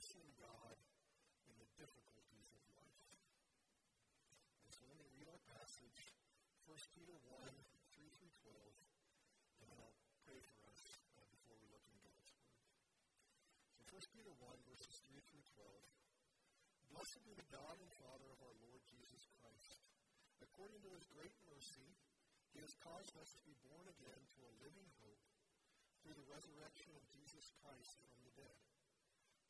blessing God in the difficulties of life. And so let me read our passage, 1 Peter 1, 3 through 12, and then I'll pray for us uh, before we look into God's Word. So 1 Peter 1, verses 3 through 12. Blessed be the God and Father of our Lord Jesus Christ. According to his great mercy, he has caused us to be born again to a living hope through the resurrection of Jesus Christ from the dead,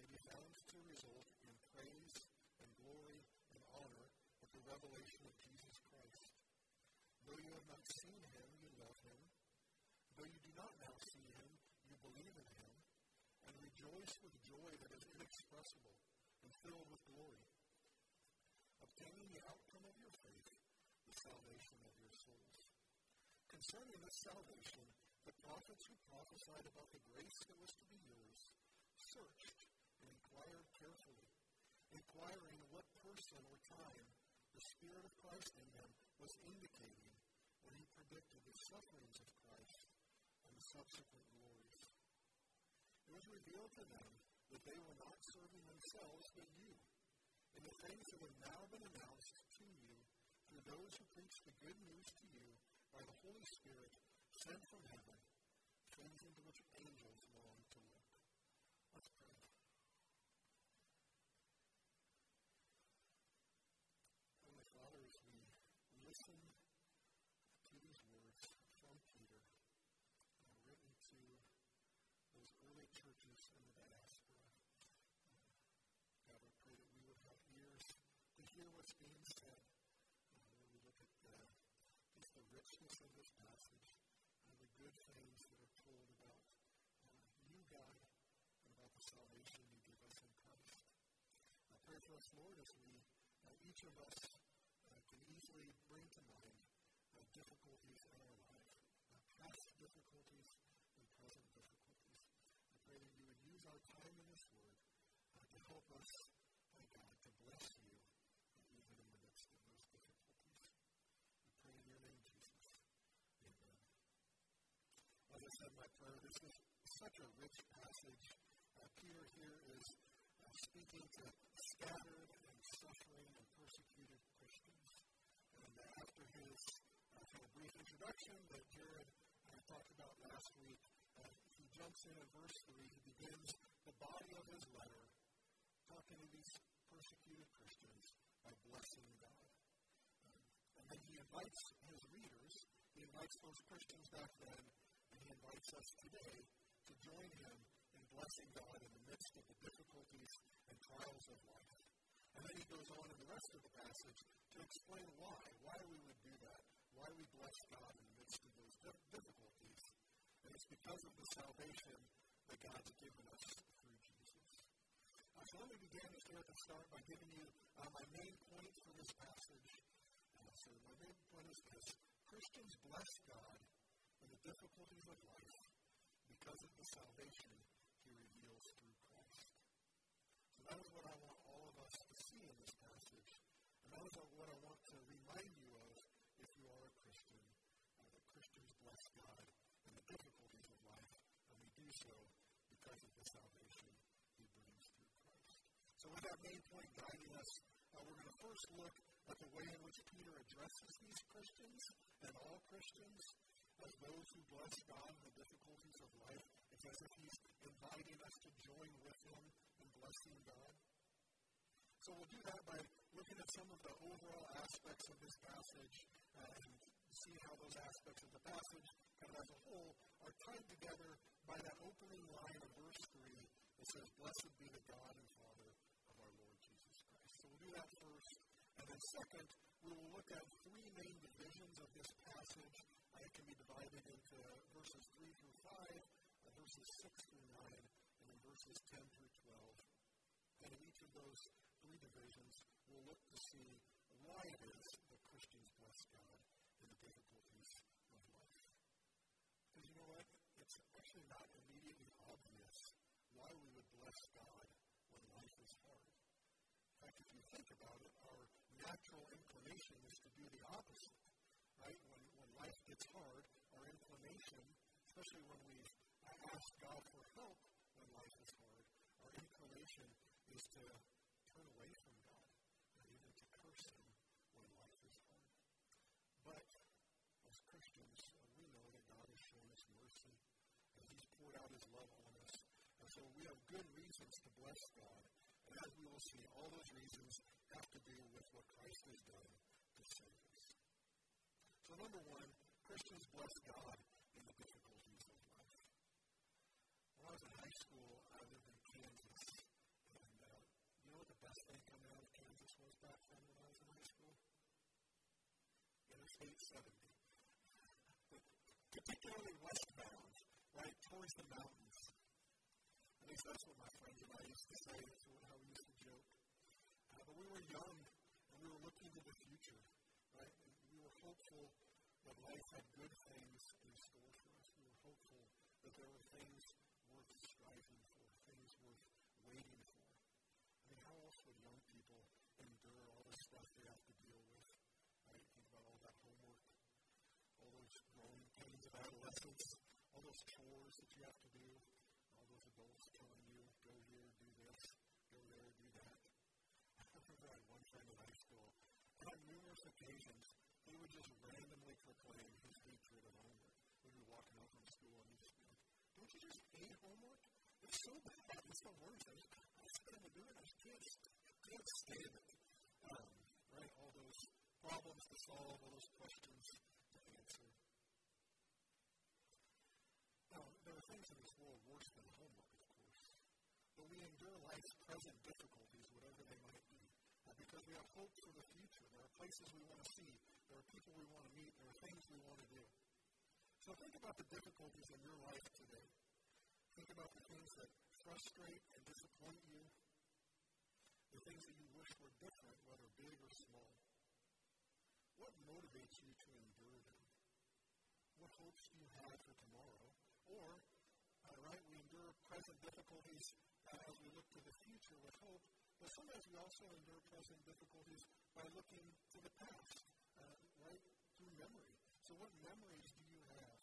may be found to result in praise and glory and honor at the revelation of Jesus Christ. Though you have not seen him, you love him. Though you do not now see him, you believe in him, and rejoice with joy that is inexpressible and filled with glory, obtaining the outcome of your faith, the salvation of your souls. Concerning this salvation, the prophets who prophesied about the grace that was to be yours searched inquiring what person or time the Spirit of Christ in them was indicating when he predicted the sufferings of Christ and the subsequent glories. It was revealed to them that they were not serving themselves but you, in the things that have now been announced to you through those who preach the good news to you by the Holy Spirit sent from heaven, things into which angels long to look. Let's pray. Holy Father, as we listen to these words from Peter, uh, written to those early churches in the diaspora, uh, God, I pray that we would have ears what's being said. Uh, when we look at the, just the richness of this passage, and the good things that are told about uh, you, God, and about the salvation you give us in Christ. I pray for us, Lord, as we, uh, each of us, uh, can easily bring to mind uh, difficulties in our life, uh, past difficulties and present difficulties. I pray that you would use our time in this word uh, to help us, uh, God, to bless you uh, even in the midst of those difficulties. We pray in your name, Jesus. Amen. As I said my prayer, this is such a rich passage. Uh, Peter here is uh, speaking to scattered and suffering and persecuted Christians. And uh, after his uh, kind of brief introduction that Jared uh, talked about last week, uh, he jumps in at verse 3. He begins the body of his letter talking to these persecuted Christians by blessing God. Um, and then he invites his readers, he invites those Christians back then, invites us today to join him in blessing God in the midst of the difficulties and trials of life. And then he goes on in the rest of the passage to explain why, why we would do that, why we bless God in the midst of those difficulties. And it's because of the salvation that God's given us through Jesus. Uh, so let me begin just here at the start by giving you uh, my main point for this passage. Uh, so my main point is this. Christians bless God difficulties of life because of the salvation he reveals through Christ. So that is what I want all of us to see in this passage. And that is what I want to remind you of if you are a Christian, uh, that Christians bless God in the difficulties of life, and we do so because of the salvation he brings through Christ. So with that main point guiding us, uh, we're going to first look at the way in which Peter addresses these Christians and all Christians as those who bless God in the difficulties of life. It's as if he's inviting us to join with him in blessing God. So we'll do that by looking at some of the overall aspects of this passage uh, and see how those aspects of the passage, kind of as a whole, are tied together by that opening line of verse 3 that says, Blessed be the God and Father of our Lord Jesus Christ. So we'll do that first. And then second, we will look at three main divisions of this passage. Uh, it can be divided into verses 3 through 5, uh, verses 6 through 9, and then verses 10 through 12. And in each of those three divisions, we'll look to see why it is that Christians bless God in the difficulties of life. Because you know what? It's actually not immediately obvious why we would bless God when life is hard. In fact, if you think about it, our natural inclination is to do the opposite. Right? When, life gets hard, our inclination, especially when we ask God for help when life is hard, our inclination is to turn away from God and even to curse Him when life is hard. But as Christians, uh, we know that God has shown us mercy and He's poured out His love on us. And so we have good reasons to bless God. And as we will see, all those reasons have to do with what Christ has done to save. So, number one, Christians bless God in the difficulties of life. When I was in high school, I lived in Kansas. And uh, you know what the best thing coming out of Kansas was back then when I was in high school? Interstate 70. Particularly westbound, right, towards the mountains. At least that's what my friends and I used to say. That's how we used to joke. Uh, but we were young, and we were looking to the future, right? And we were hopeful that life had good things in store for us. We were hopeful that there were things worth striving for, things worth waiting for. I mean, how else would young people endure all the stuff they have to deal with? Right? Think about all that homework, all those growing pains of adolescence, all those chores that you have to do, all those adults telling you, go here, do this, go there, do that. I remember I had one friend in high school, and on numerous occasions, he would just randomly proclaim his hatred of homework. We'd be walking home from school, and he'd just be like, don't you just hate homework? It's so bad. It's the worst. I just, I to do it. I just can't, can't stand it. Um, right? All those problems to solve, all those questions to answer. Now, there are things in this world worse than homework, of course. But we endure life's present difficulties, whatever they might be, uh, because we have hope for the future. There are places we want to see. There are people we want to meet. There are things we want to do. So think about the difficulties in your life today. Think about the things that frustrate and disappoint you, the things that you wish were different, whether big or small. What motivates you to endure them? What hopes do you have for tomorrow? Or, uh, right, we present difficulties uh, as we look to the future with hope, but sometimes we also endure present difficulties by looking to the past, uh, right, through memory. So, what memories do you have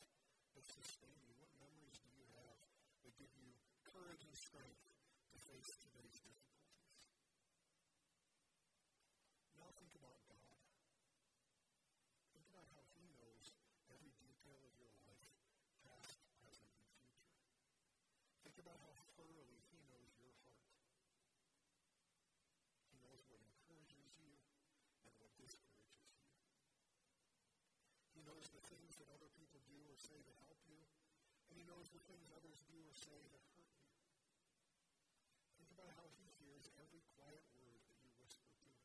that sustain you? What memories do you have that give you courage and strength to face today's difficulties? Now, think about God. Think about how He knows every detail of your life, past, present, and future. Think about how thoroughly He knows your heart. He knows what encourages you and what discourages you. He knows the things that other or say that help you, and He knows the things others do or say that hurt you. Think about how He hears every quiet word that you whisper to Him.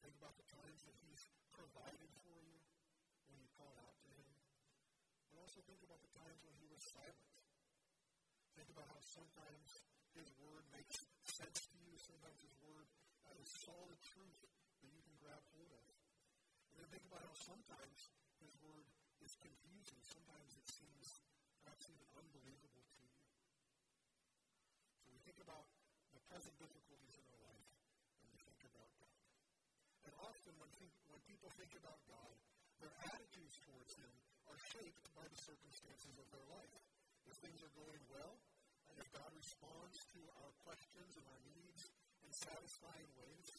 Think about the times that He's provided for you when you called out to Him. But also think about the times when He was silent. Think about how sometimes His Word makes sense to you. Sometimes His Word uh, is solid truth that you can grab hold of. And then think about how sometimes His Word is confusing. Sometimes it seems perhaps even unbelievable to you. So we think about the present difficulties in our life, and we think about God. And often when, think, when people think about God, their attitudes towards Him are shaped by the circumstances of their life. If things are going well, and if God responds to our questions and our needs in satisfying ways,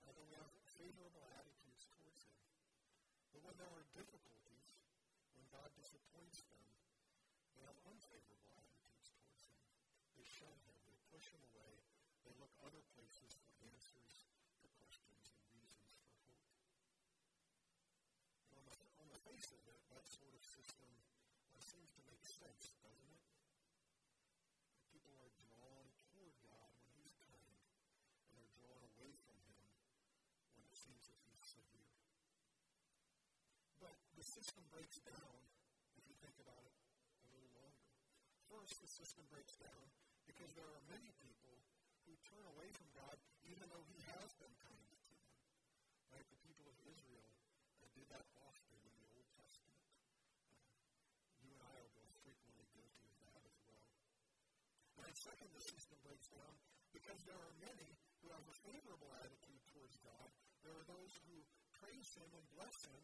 uh, then we have favorable attitudes towards Him. But when there are difficulties, God disappoints them, they have unfavorable attitudes towards Him. They shun Him, they push Him away, they look other places for answers to questions and reasons for hope. And on the, on the face of it, that sort of system uh, seems to make sense, doesn't it? That people are drawn toward God when He's kind, and they're drawn away from Him when it seems that He's severe. But the system breaks down if you think about it a little longer. First, the system breaks down because there are many people who turn away from God, even though He has been kind to them. Right? The people of Israel uh, did that often in the Old Testament. Uh, you and I are both frequently guilty of that as well. And second, the system breaks down because there are many who have a favorable attitude towards God. There are those who praise Him and bless Him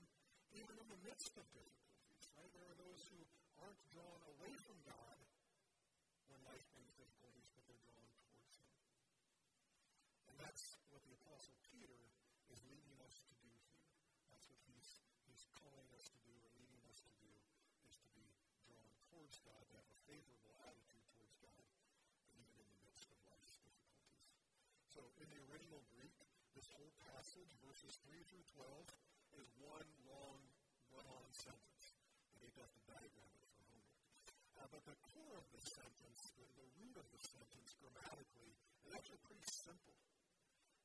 even in the midst of difficulties. Right? There are those who aren't drawn away from God when life brings difficulties, but they're drawn towards Him. And that's what the Apostle Peter is leading us to do here. That's what he's, he's calling us to do or leading us to do, is to be drawn towards God, to have a favorable attitude towards God, even in the midst of life's difficulties. So in the original Greek, this whole passage, verses 3 through 12, is one long, run-on sentence. And you'd have to diagram it for homework. Uh, but the core of the sentence, the, the root of the sentence grammatically, is actually pretty simple.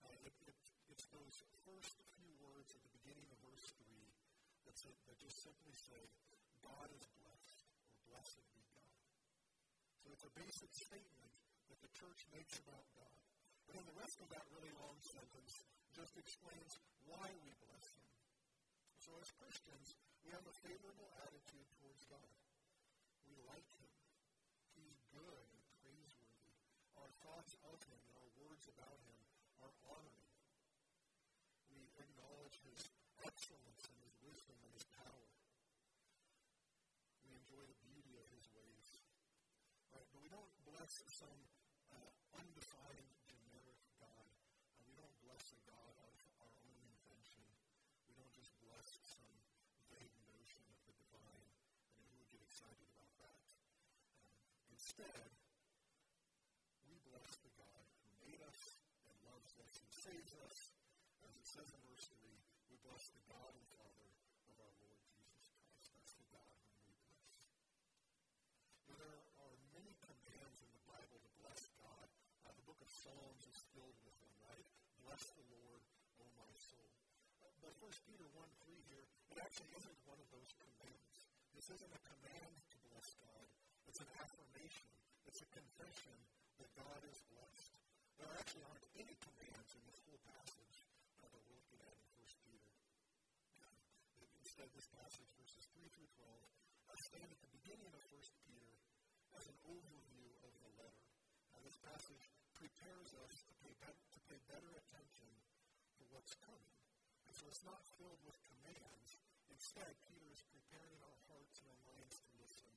Uh, it, it, it's those first few words at the beginning of verse 3 that, say, that just simply say, God is blessed, or blessed be God. So it's a basic statement that the church makes about God. And then the rest of that really long sentence just explains why we bless. So as Christians, we have a favorable attitude towards God. We like Him. He's good and praiseworthy. Our thoughts of Him and our words about Him are honoring. We acknowledge His excellence and His wisdom and His power. We enjoy the beauty of His ways. Right? But we don't bless some uh, undefined, generic God. Uh, we don't bless a God of our own invention. We don't just bless some vague notion of the divine. I mean, who would get excited about that? Um, instead, we bless the God who made us and loves us and saves us. As it says in verse 3, we bless the God and Father of our Lord Jesus Christ. That's the God whom we bless. There are many commands in the Bible to bless God. Uh, the book of Psalms is filled with them, right? Bless the Lord, O my soul. Uh, but 1 Peter 1 3 here, it actually isn't one of those commands. This isn't a command to bless God. It's an affirmation. It's a confession that God is blessed. There actually aren't any commands in this whole passage uh, that we're looking at in 1 Peter. Instead, this passage, verses 3 through 12, uh, stand at the beginning of 1 Peter as an overview of the letter. Now, this passage prepares us to pay, be- to pay better attention to what's coming. And so it's not filled with commands. Instead, Peter is preparing our hearts and our minds to listen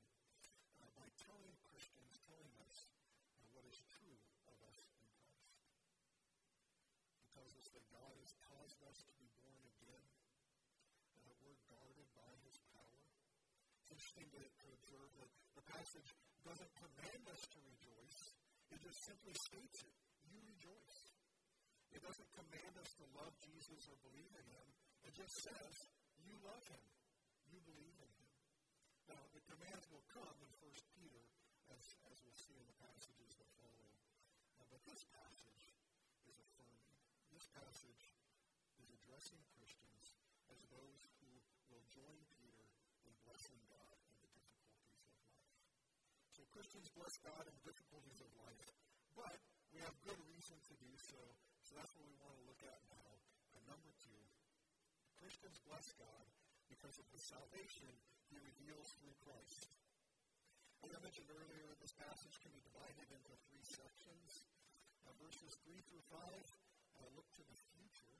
uh, by telling Christians, telling us uh, what is true of us in Christ. He tells us that God has caused us to be born again, that we're guarded by His power. It's interesting to, to observe that the passage doesn't command us to rejoice, it just simply states it. You rejoice. It doesn't command us to love Jesus or believe in Him. It just says, you love Him. You believe in Him. Now, the commands will come in 1 Peter, as, as we'll see in the passages that follow. Uh, but this passage is affirming. This passage is addressing Christians as those who will join Peter in blessing God in the difficulties of life. So Christians bless God in the difficulties of life, but we have good reason to do so. So that's what we want to look at now. And number two, Christians bless God because of the salvation he reveals through Christ. As I mentioned earlier, this passage can be divided into three sections. Uh, verses 3 through 5 uh, look to the future,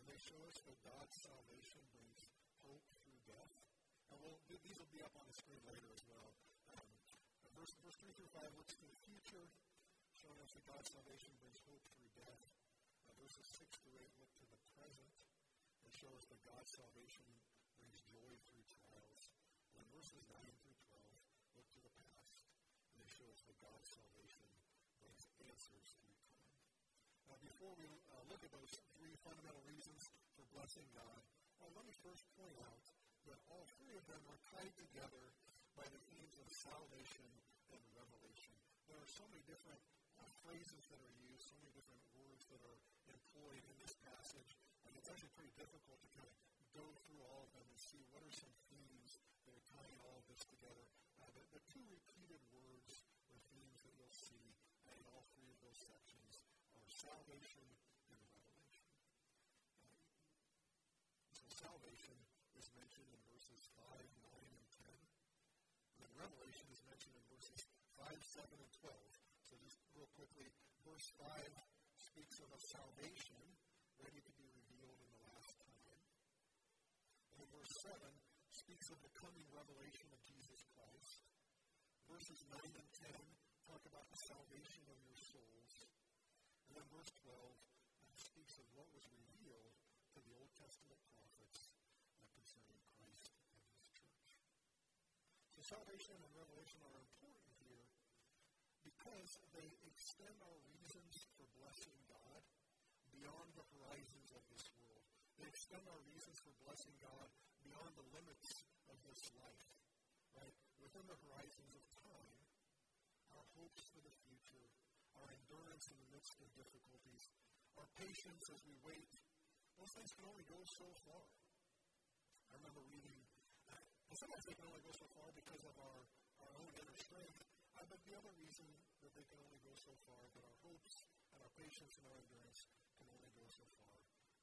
and they show us that God's salvation brings hope through death. And we'll, these will be up on the screen later as well. Um, verse, verse 3 through 5 looks to the future, showing us that God's salvation brings hope through death. Uh, verses 6 through 8 look to the present and show us that God's salvation brings joy through trials. And verses 9 through 12 look to the past, and they show us that God's salvation brings answers through time. Now, before we uh, look at those three fundamental reasons for blessing God, well, let me first point out that all three of them are tied together by the themes of salvation and revelation. There are so many different uh, phrases that are used, so many different words that are employed in this passage, it's actually pretty difficult to kind of go through all of them and see what are some themes that are tying all of this together. Uh, the, two repeated words or themes that you'll see in all three of those sections are salvation and revelation. Uh, so salvation is mentioned in verses 5, 9, and 10. And then revelation is mentioned in verses 5, 7, and 12. So just real quickly, verse 5 speaks of a salvation ready to be revealed in the last time. And then verse 7 speaks of the coming revelation of Jesus Christ. Verses 9 and 10 talk about the salvation of your souls. And then verse 12 uh, speaks of what was revealed to the Old Testament prophets concerning Christ and his church. So salvation and revelation are important here because they extend our reasons for blessing God beyond the horizons of this world. They extend our reasons for blessing God beyond the limits of this life. Right? Within the horizons of time, our hopes for the future, our endurance in the midst of difficulties, our patience as we wait, those things can only go so far. I remember reading, uh, sometimes they can only go so far because of our, our own inner strength, uh, but the other reason that they can only go so far, that our hopes and our patience and our endurance can only go so far,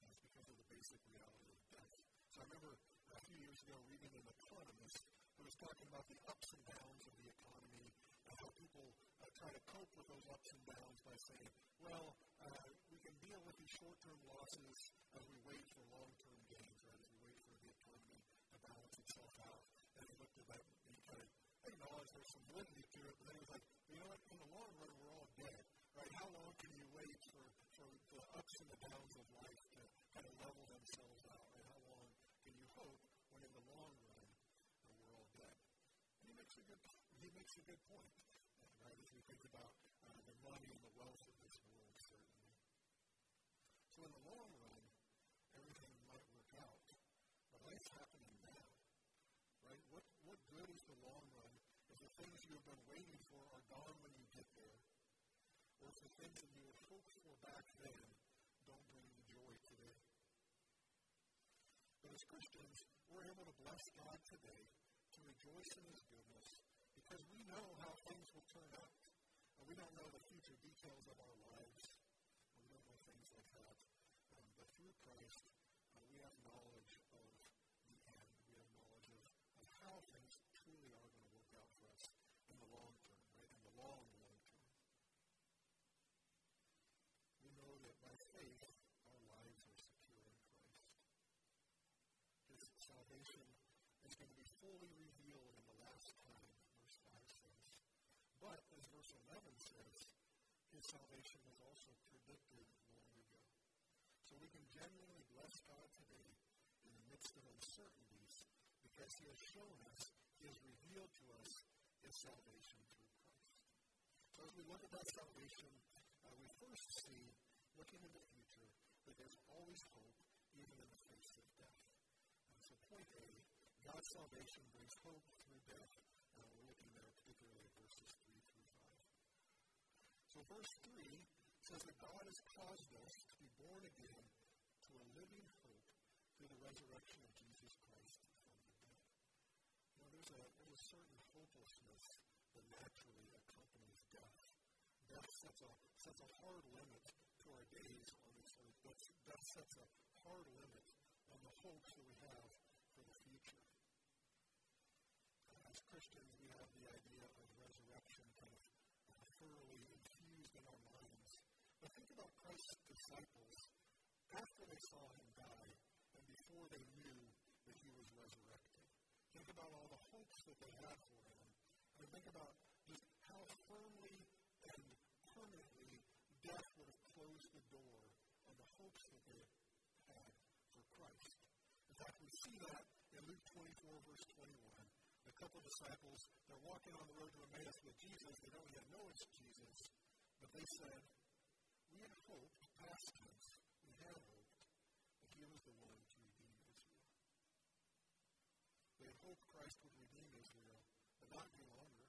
is because of the basic reality of death. So I remember a few years ago reading an economist who was talking about the ups and downs of the economy and how people uh, try to cope with those ups and downs by saying, well, uh, we can deal with these short-term losses as we wait for long-term gains, right, as we wait for the economy to balance itself out. And he looked at that and he kind of acknowledged there's some validity to it, but then he was like, you know what, in the long run, we're all dead, right? How long can you wait for, for the ups and the downs of life to kind of level themselves out, right? How long can you hope when in the long run, we're all dead? And he makes a good, he makes a good point, right, as we think about uh, the money and the wealth of this world, certainly. So in the long run, everything might work out, but life's happening now, right? What, what good is the long run if the things you have been waiting for are gone when you get there, or if the things that you had hoped for back then don't bring you joy today? But as Christians, we're able to bless God today to rejoice in His goodness because we know how things will turn out. And we don't know the future details of our lives. And we don't know things like that. Um, but through Christ, uh, we have knowledge of the end. We have knowledge of, of how things truly are going to work out for us in the long term, right? In the long, long term. We know that by faith, our lives are secure in Christ. His salvation is going to be fully revealed in the last time, verse 5 says. But, as verse 11 says, his salvation was also predicted long ago. So we can genuinely bless God today in the midst of uncertainties because he has shown us, he has revealed to us his salvation through Christ. So as we look at that salvation, uh, we first see, looking in the future, that there's always hope, even in the face of death. And so point A, God's salvation brings hope through death. And we're looking there particularly at verses 3 through 5. So verse 3 says that God has caused us to be born again to a living hope through the resurrection of Jesus Christ from the dead. Now there's a, there's a certain hopelessness that naturally accompanies death. Death sets a, sets a hard limit to our days on this earth. Death, death sets a hard limit on the hopes that we have for the future. As Christians, we have the idea of resurrection kind of thoroughly infused in our minds. But think about Christ's disciples after they saw him die and before they knew that he was resurrected. Think about all the hopes that they had for him. And think about just how firmly and permanently death would have closed the door on the hopes that they had for Christ. In fact, we see that in Luke 24, verse 21. A couple of disciples, they're walking on the road to Emmaus with Jesus. They don't yet know it's Jesus, but they said, We had hoped, past tense, we had hoped that he was the one to redeem Israel. They had hoped Christ would redeem Israel, but not any longer,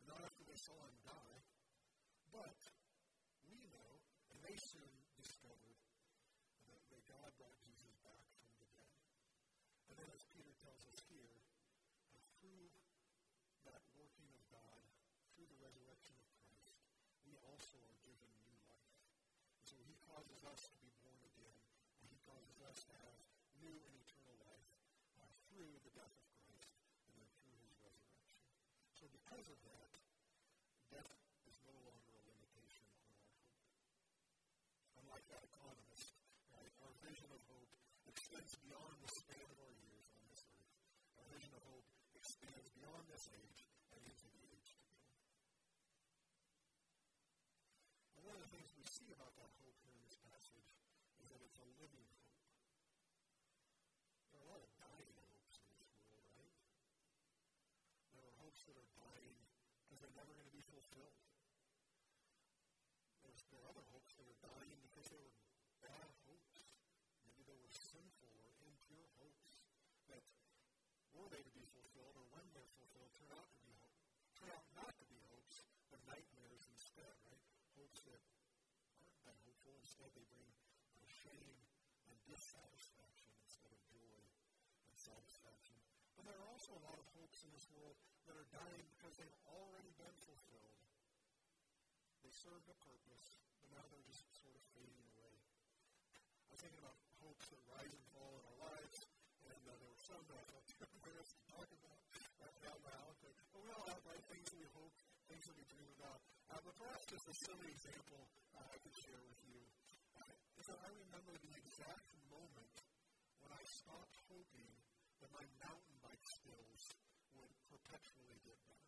and not after they saw him die. But we know, and they soon discovered, that, that God brought Jesus back from the dead. And then, as Peter tells us here, uh, through that working of God, through the resurrection of Christ, we also are given new life. And so he us to be born again, and He causes us to have new and eternal life uh, through the death of Christ and then through His resurrection. So because of that, death is no longer a limitation on our hope. Unlike that economist, right, our vision of hope extends beyond the span of our years on this earth. Our vision of hope expands beyond this age and into the age to come. And one of the things we see about that hope here in this passage is that it's a living hope. There are a lot of dying hopes in this world, right? There are hopes that are dying because they're never going to be fulfilled. There's, there are other hopes that are dying because they were bad hopes. Maybe they were sinful or impure hopes that were they to be fulfilled or when they're fulfilled turn out to be hope, turn out not to be hopes, but nightmares instead, right? Hopes that aren't that hopeful. Instead, they bring shame and dissatisfaction instead of joy and satisfaction. But there are also a lot of hopes in this world that are dying because they've already been fulfilled. They served a purpose, but now they're just sort of fading away. I was thinking about hopes that rise and fall in our lives, and uh, there were some that I felt too embarrassed to talk about right loud. But, but we all have right, things that we hope, things that we dream about. Uh, but perhaps just a silly example uh, I could share with you uh, is that I remember the exact moment when I stopped hoping that my mountain bike skills perpetually get better.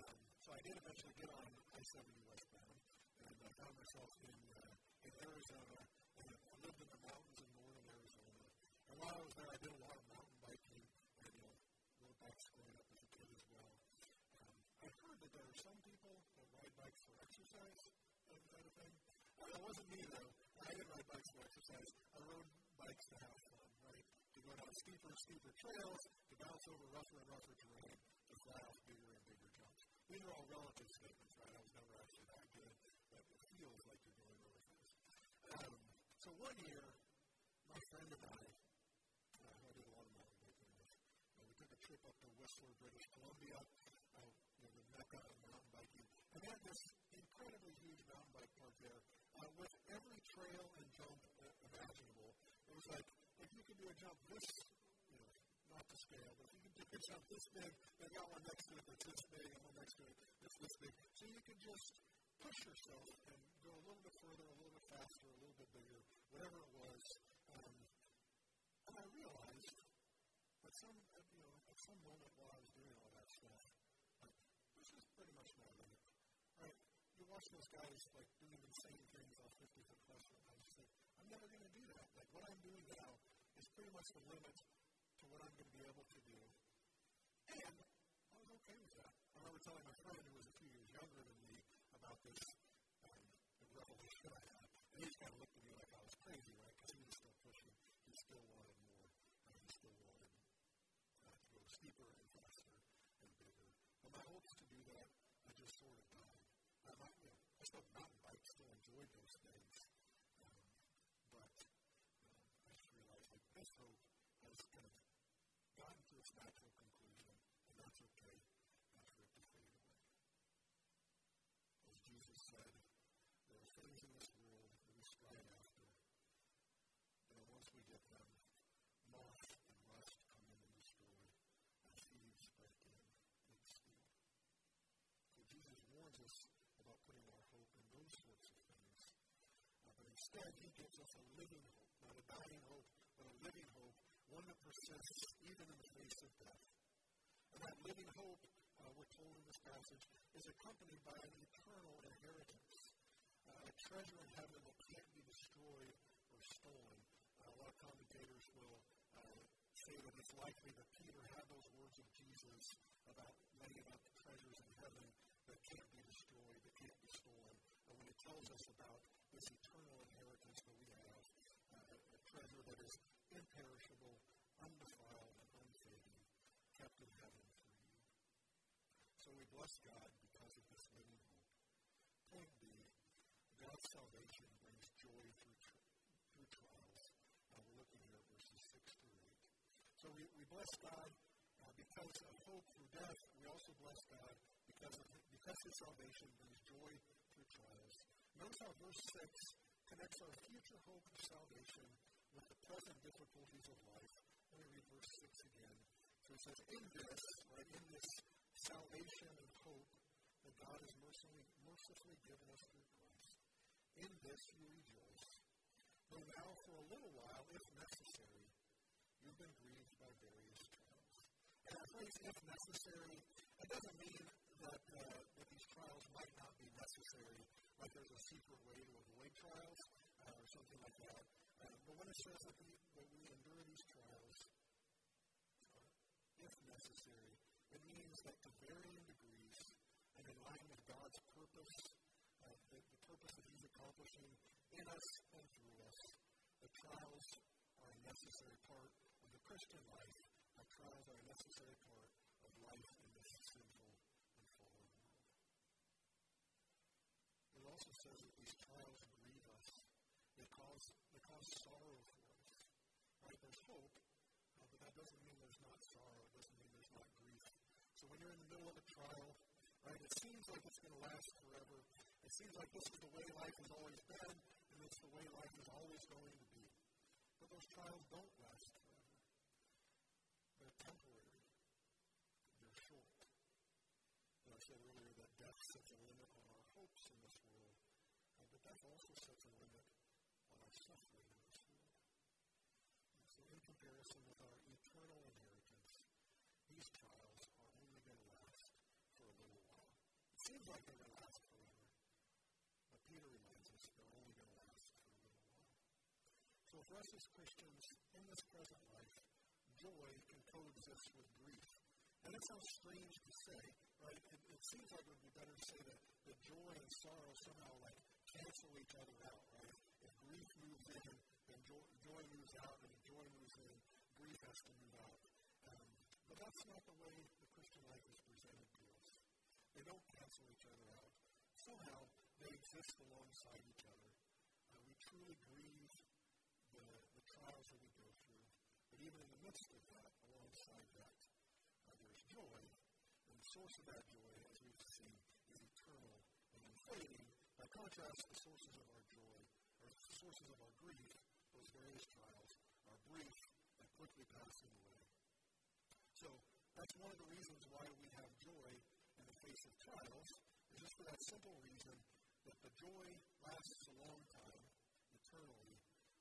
Um, so I did eventually get on I-70 westbound, and I found myself in, uh, in Arizona, and I lived in the mountains in northern Arizona. And while I was there, I did a lot of mountain biking, and you know, rode bikes growing up as a kid as well. Um, I heard that there are some people that ride bikes for exercise, that kind of thing. Uh, that wasn't me though. I didn't ride bikes for exercise. I rode bikes to have fun, right? To go down steeper steeper trails, rougher and rougher terrain, to fly off bigger and bigger jumps. These are all relative statements, right? I was never actually that good, but it feels like you're going really fast. Um, so one year, my friend and I, uh, I did a lot of mountain biking with, uh, we took a trip up to Whistler, British Columbia, uh, you know, the mecca of mountain biking, and had this incredibly huge mountain bike park there uh, with every trail and jump imaginable. It was like, if you can do a jump this, to scale, but if you can do a this big, they got one next to it that's this big, and one next to it that's this big. So you could just push yourself and go a little bit further, a little bit faster, a little bit bigger, whatever it was. Um, and I realized at some, you know, at some moment while I was doing all that stuff, like, this is pretty much my limit. Right? You watch those guys like doing insane things off 50 foot plus I just think, I'm never going to do that. Like what I'm doing now is pretty much the limit to what I'm going to be able to do. And I was okay with that. I remember telling my friend who was a few years younger than me about this um, revelation I had. And he kind of looked at me like I was crazy, right? Because he was still pushing. He still wanted more. Uh, he still wanted uh, to go steeper and faster and bigger. But my hopes to do that, I just sort of died. I, might, you know, I still mountain bike, still enjoyed those days. Um, but um, I just realized like this hope has kind of gotten to its natural conclusion, and that's okay uh, for it to fade away. As Jesus said, there are things in this world that we strive after, but once we get them, moth and rust come in and destroy, and thieves break in and steal. So Jesus warns us about putting our hope in those sorts of things. Uh, but instead, he gives us a living hope, not a dying hope, but a living hope, one that persists even in the face of death. And that living hope, uh, we're told in this passage, is accompanied by an eternal inheritance, uh, a treasure in heaven that can't be destroyed or stolen. Uh, a lot of commentators will uh, say that it's likely that Peter had those words of Jesus about laying up treasures in heaven that can't be destroyed, that can't be stolen. And when he tells us about this eternal inheritance that we have, uh, a treasure that is imperishable, undefiled, and unfading, kept in heaven for you. So we bless God because of this living hope. Point B, God's salvation brings joy through, through trials. Uh, we're looking here at verses 6 through 8. So we, we bless God uh, because of hope through death. We also bless God because, of, because his salvation brings joy through trials. Notice how verse 6 connects our future hope of salvation with the present difficulties of life. Let me read verse 6 again. So it says, In this, right, in this salvation and hope that God has mercifully, mercifully given us through Christ, in this you rejoice. Though now for a little while, if necessary, you've been grieved by various trials. And that phrase, if necessary, it doesn't mean that, uh, that these trials might not be necessary, like there's a secret way to avoid trials uh, or something like that. Uh, but when it says that we, that we endure these trials, if necessary, it means that to varying degrees and in line with God's purpose, uh, the, the purpose that He's accomplishing in us and through us, the trials are a necessary part of the Christian life. The trials are a necessary part of life in this sinful and fallen world. It also says that these trials grieve us. They cause, they cause sorrow for us. Right? There's hope, uh, but that doesn't mean there's not sorrow. It doesn't mean there's not grief. So when you're in the middle of a trial, right, it seems like it's going to last forever. It seems like this is the way life has always been, and it's the way life is always going to be. But those trials don't last forever. They're temporary. They're short. And I said earlier that death sets a limit on our hopes in this world, uh, but death also sets a limit on our suffering in this world. And so in comparison with our eternal inheritance, these trials are only going to last for a little while. It seems like they're going to last forever. But Peter reminds us they're only going to last for a little while. So for us as Christians, in this present life, joy can coexist with grief. And it sounds strange to say, right? It, it seems like it would be better to say that, that joy and sorrow somehow like cancel each other out, right? If grief moves in, then joy, joy moves out, and if joy moves in, grief has to move out. Um, but that's not the way the Christian life is. They don't cancel each other out. Somehow they exist alongside each other. Uh, we truly grieve the, the trials that we go through. But even in the midst of that, alongside that, uh, there's joy. And the source of that joy, as we've seen, is eternal and unfading. By contrast, the sources of our joy, or the sources of our grief, those various trials, are brief and quickly passing away. So that's one of the reasons why we have joy face of trials, is just for that simple reason that the joy lasts a long time, eternally,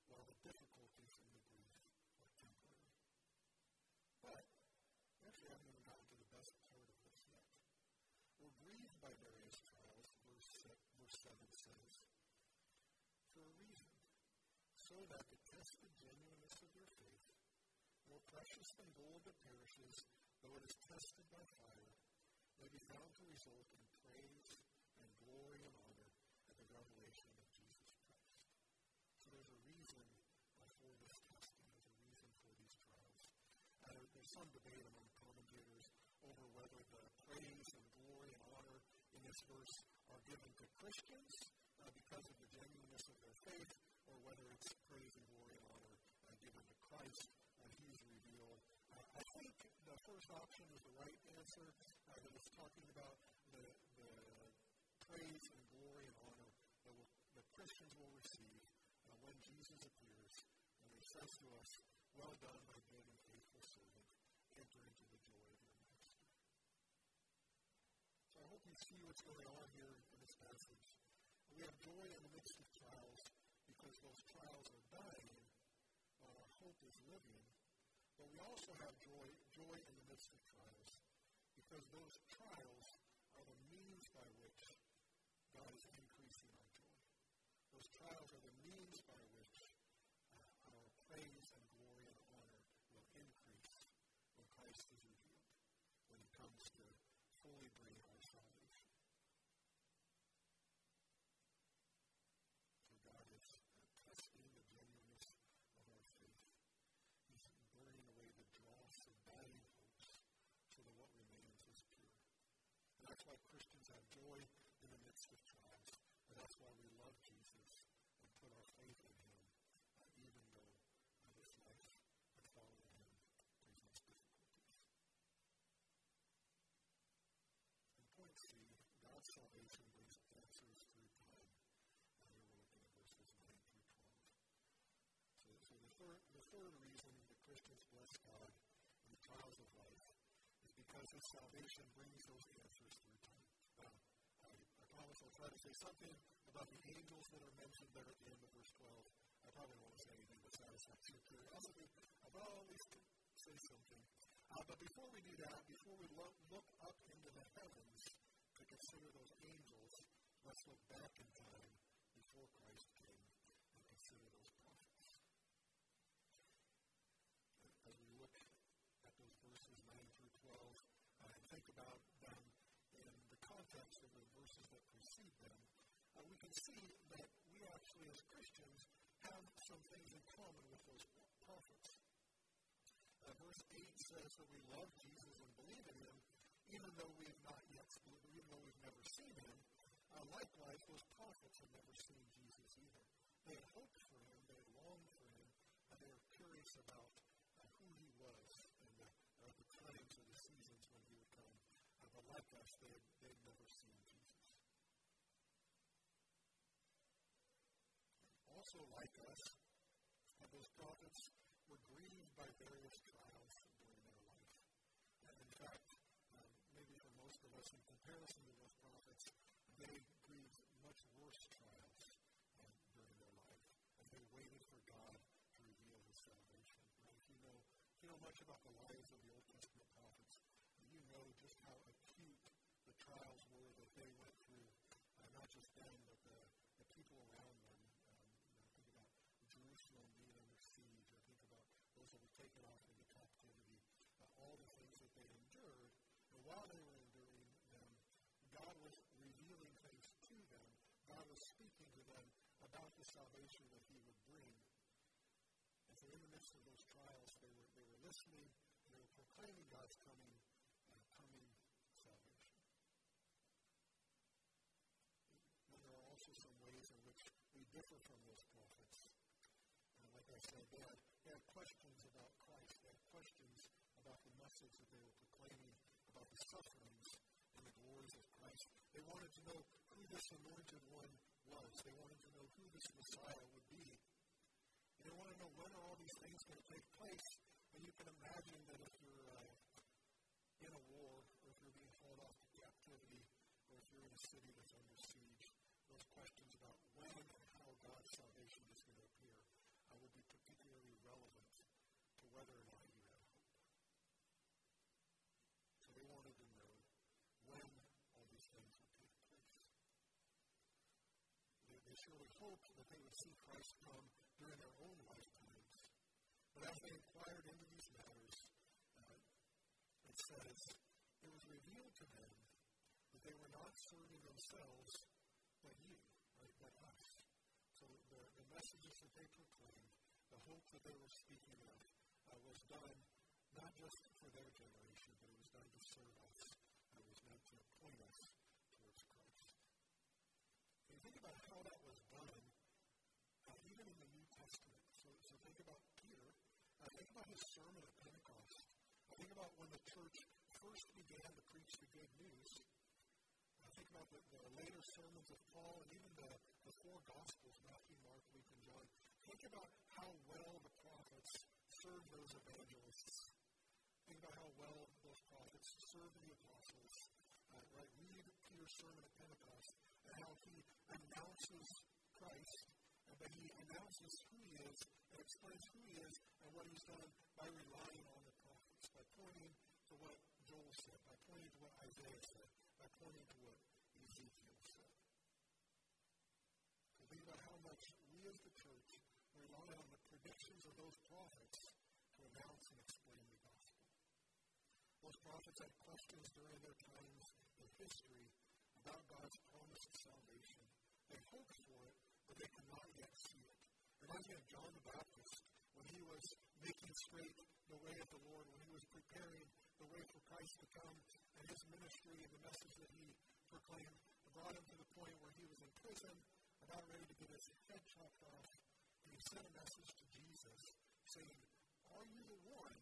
while the difficulties and the grief are temporary. But we actually haven't even gotten to the best part of this yet. We're grieved by various trials, verse, verse 7 says, for a reason, so that to test the genuineness of your faith, more precious than gold that perishes, though it is tested by fire, may be found to result in praise and glory and honor at the revelation of Jesus Christ. So there's a reason for this testing, there's a reason for these trials. Uh, there's some debate among commentators over whether the praise and glory and honor in this verse are given to Christians uh, because of the genuineness of their faith, or whether it's praise and glory and honor uh, given to Christ when He is revealed. I think the first option is the right answer, talking about the, the praise and glory and honor that, will, Christians will receive uh, when Jesus appears and He says to us, Well done, my good and faithful servant. Enter into the joy of your master. So I hope you see what's going on here in this passage. We have joy in the midst of trials because those trials are dying while our hope is living. But we also have joy, joy in the midst of trials because those trials are the means by which God is increasing our joy. Those trials are the means by which uh, our praise and glory and honor will increase when Christ is revealed, when he comes to fully bring our salvation. So God is uh, testing the genuineness of our faith. He's burning away the dross of dying hopes so that what remains is pure. And that's why Christians have joy in the midst of trials. And that's why we love Jesus and put our faith in him, uh, even though uh, this life and following him presents difficulties. And point C, God's salvation brings answers through time. And here we're looking at verses 19 trust God in the trials of life is because His salvation brings those answers through time. Um, I, I promise I'll try to say something about the angels that are mentioned there at the end of verse 12. I probably won't say anything but satisfy your curiosity, I'll least say something. Uh, but before we do that, before we look, look up into the heavens to consider those angels, let's look back in time before Christ came and consider those prophets. As we look at those verses 9 through 12 uh, and think about them in the context of the verses that precede them, uh, we can see that we actually, as Christians, have some things in common with those prophets. Uh, verse 8 says that we love Jesus and believe in him, even though we have not yet, even though we've never seen him. Uh, likewise, those prophets had never seen Jesus either. They had hoped for him, they had longed for him, and they were curious about uh, who he was and the, uh, the times or the seasons when he would come. Uh, but like us, they had, they had never seen Jesus. Also, like us, uh, those prophets were grieved by various trials during their life. And in fact, um, maybe for most of us, in comparison to those prophets, they grieved much worse trials um, during their life, and they waited for God to reveal His salvation. Right? If you know, if you know much about the lives of the Old Testament prophets, you know just how acute the trials were that they went through. Uh, not just them, but the, the people around them. Um, you know, think about Jerusalem being under siege, or think about that were taken off into captivity, uh, all the things that they endured. And while they were enduring them, God was revealing things to them. God was speaking to them about the salvation that He would bring. And so, in the midst of those trials, they were they were listening, they were proclaiming God's coming, uh, coming salvation. And there are also some ways in which we differ from those prophets. Like I said, they had, they had questions about Christ. They had questions about the message that they were proclaiming, about the sufferings and the glories of Christ. They wanted to know who this anointed one was. They wanted to know who this Messiah would be. And they wanted to know when are all these things going to take place. And you can imagine that if you're uh, in a war, or if you're being hauled off to captivity, or if you're in a city that's under siege, those questions about when and how God's salvation is going to appear uh, would be particularly relevant to whether or not you have. So they wanted to know when all these things would take place. They, they surely hoped that they would see Christ come during their own lifetimes. But as they inquired into these matters, uh, it says, it was revealed to them that they were not serving themselves, but you, right, but us. So the, the messages that they proclaimed, the hope that they were speaking of, uh, was done not just for their generation, but it was done to serve us. It was meant to point us towards Christ. And think about how that was done, uh, even in the New Testament. So, so think about Peter. Uh, think about his sermon at Pentecost. I think about when the church first began to preach the good news. I think about the, the later sermons of Paul and even the, the four Gospels, Matthew, Mark, Luke, and John. Think about how well served those evangelists. Think about how well those prophets served the apostles. Uh, right? Read Peter's sermon at Pentecost and how he announces Christ, and then he announces who he is and explains who he is and what he's done by relying on the prophets, by pointing to what Joel said, by pointing to what Isaiah said, by pointing to what Ezekiel said. So think about how much we as the church rely on the predictions of those prophets announce and explain the gospel. Those prophets had questions during their times in history about God's promised salvation. They hoped for it, but they could not yet see it. It reminds me of John the Baptist when he was making straight the way of the Lord, when he was preparing the way for Christ to come, and his ministry and the message that he proclaimed brought him to the point where he was in prison, about ready to get his head chopped off, and he sent a message to Jesus saying, Are you the one,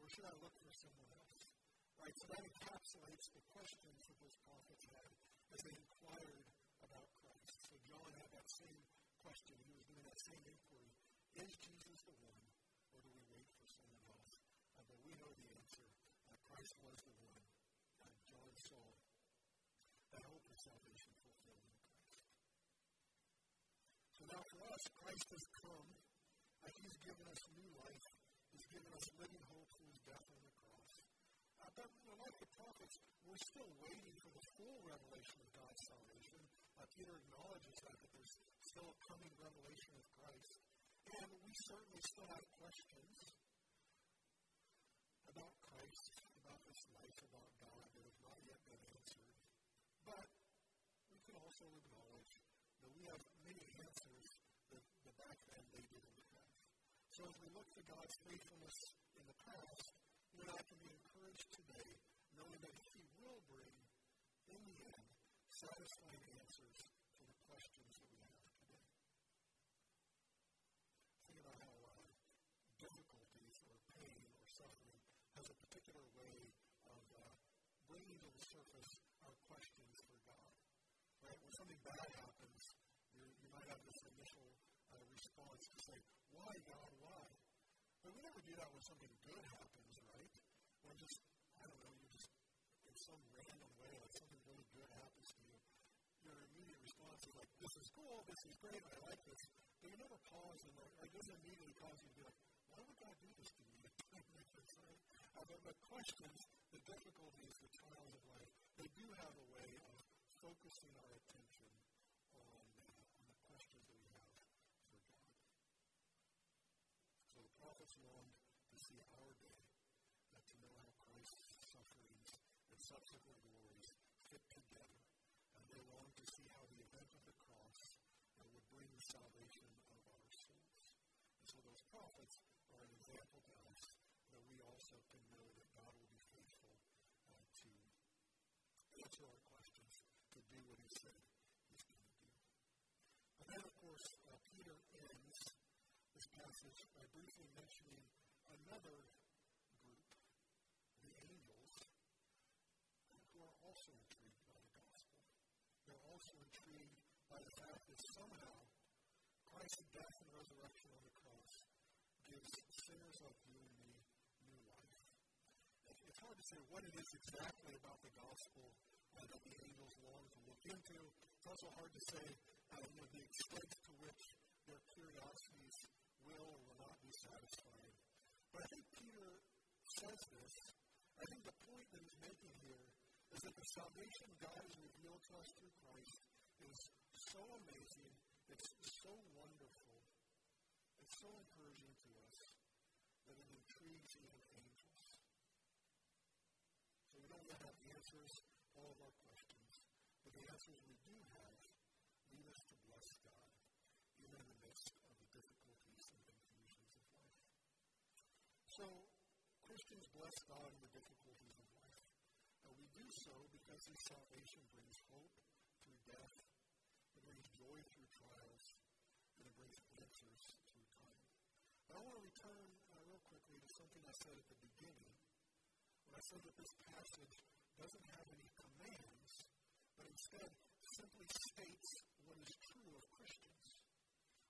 or should I look for someone else? Right, so that encapsulates the questions that those prophets had as they inquired about Christ. So John had that same question. He was doing that same inquiry. Is Jesus the one, or do we wait for someone else? Uh, but we know the answer. Uh, Christ was the one that John saw that hope of salvation fulfilled in Christ. So now for us, Christ has come, and He's given us new life. He's given us living hope through His death on the cross. Uh, but you know, like the prophets, we're still waiting for the full revelation of God's salvation. Uh, Peter acknowledges that, that there's still a coming revelation of Christ. And we certainly still have questions about Christ, about this life, about God that have not yet been answered. But we can also acknowledge that we have many answers that, that back then they didn't have. So as we look to God's faithfulness in the past, you and I can be encouraged today knowing that He will bring, in the end, satisfying answers to the questions that we have today. Think about how uh, difficulties or pain or suffering has a particular way of uh, bringing to the surface our questions for God. Right? When something bad happens, you might have this initial uh, response to say, Why, God? But we never do that when something good happens, right? When just, I don't know, you just, in some random way, like something really good happens to you, your immediate response is like, This is cool, this is great, I like this. But you never pause and like, it doesn't immediately cause you to be like, Why would God do this to me? right? uh, but the questions, the difficulties, the trials of life, they do have a way of focusing our attention on, uh, on the questions that we have for God. Longed to see our day, uh, to know how Christ's sufferings and subsequent glories fit together. And they longed to see how the event of the cross uh, would bring the salvation of our souls. And so those prophets are an example to us that we also can know that God will be faithful uh, to answer our questions, to do what He said He's going to do. And then, of course, uh, Peter ends this passage by briefly mentioning group, the angels, who are also intrigued by the gospel. They're also intrigued by the fact that somehow Christ's death and resurrection on the cross gives sinners like you and me new life. It's hard to say what it is exactly about the gospel uh, that the angels long to look into. It's also hard to say uh, you know, the extent to which their curiosities will or will not be satisfied. But I think Peter says this. I think the point that he's making here is that the salvation God has revealed to us through Christ is so amazing, it's so wonderful, it's so encouraging to us that it intrigues even angels. So we don't yet have answers to all of our questions, but the answers we do have lead us to bless God, even in the midst of the difficulties and confusions of life. So Christians bless God in the difficulties of life. And we do so because His salvation brings hope through death, it brings joy through trials, and it brings answers through time. But I want to return uh, real quickly to something I said at the beginning when I said that this passage doesn't have any commands, but instead simply states what is true of Christians,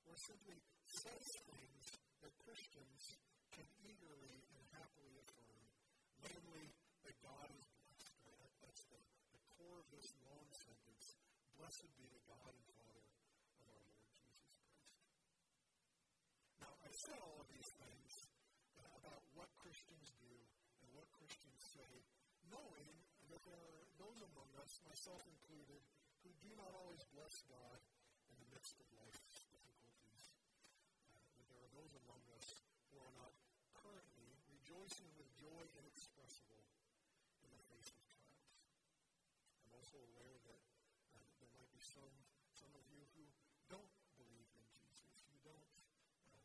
or simply says things that Christians can eagerly namely that God is blessed. Right? That's the, the core of this long sentence. Blessed be the God and Father of our Lord Jesus Christ. Now, I said all of these things uh, about what Christians do and what Christians say, knowing that there are those among us, myself included, who do not always bless God in the midst of life's difficulties. Uh, that there are those among us who are not currently rejoicing with joy inexpressible in the face of trials. I'm also aware that uh, there might be some, some of you who don't believe in Jesus. You don't um,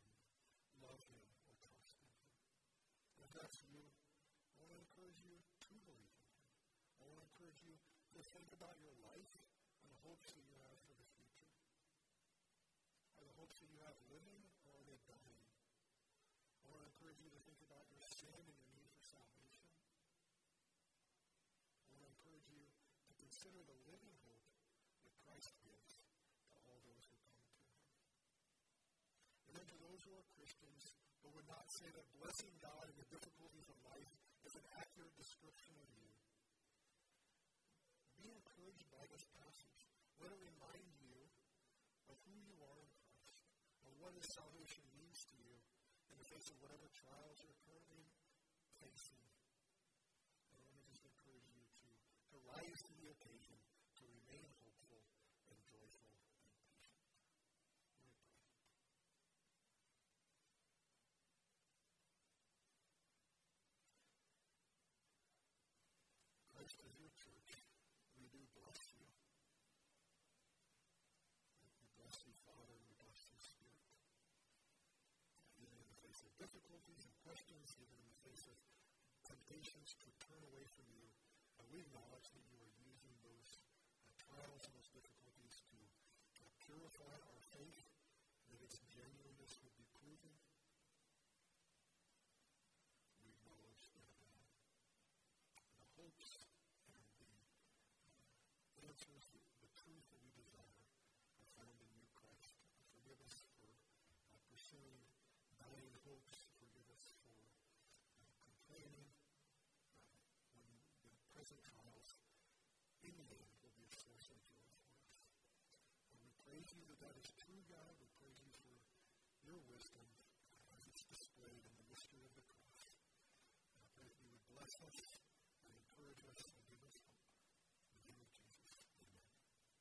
love Him or trust in Him. if that's you, I want to encourage you to believe in Him. I want to encourage you to think about your life and the hopes that you have for the future. Are the hopes that you have living or are they dying? I want to encourage you to think about your sin and your need for salvation. I want to encourage you to consider the living hope that Christ gives to all those who come to Him. And then to those who are Christians but would not say that blessing God in the difficulties of life is an accurate description of you. Be encouraged by this passage. Let it remind you of who you are in Christ, of what His salvation means to you in the face of whatever trials you're currently facing. And let me just encourage you to, to rise to the occasion, to remain hopeful and joyful and patient. Let me pray. Christ, as your church, we do bless you. We bless you, Father, and we bless you, Spirit. Even in the face of difficulties and questions, even in the face of temptations to turn away from you, and we acknowledge that you are using those uh, trials and those difficulties to uh, purify our praise you that that is true, God. We praise you for your wisdom as it's displayed in the mystery of the cross. And I pray that you would bless us.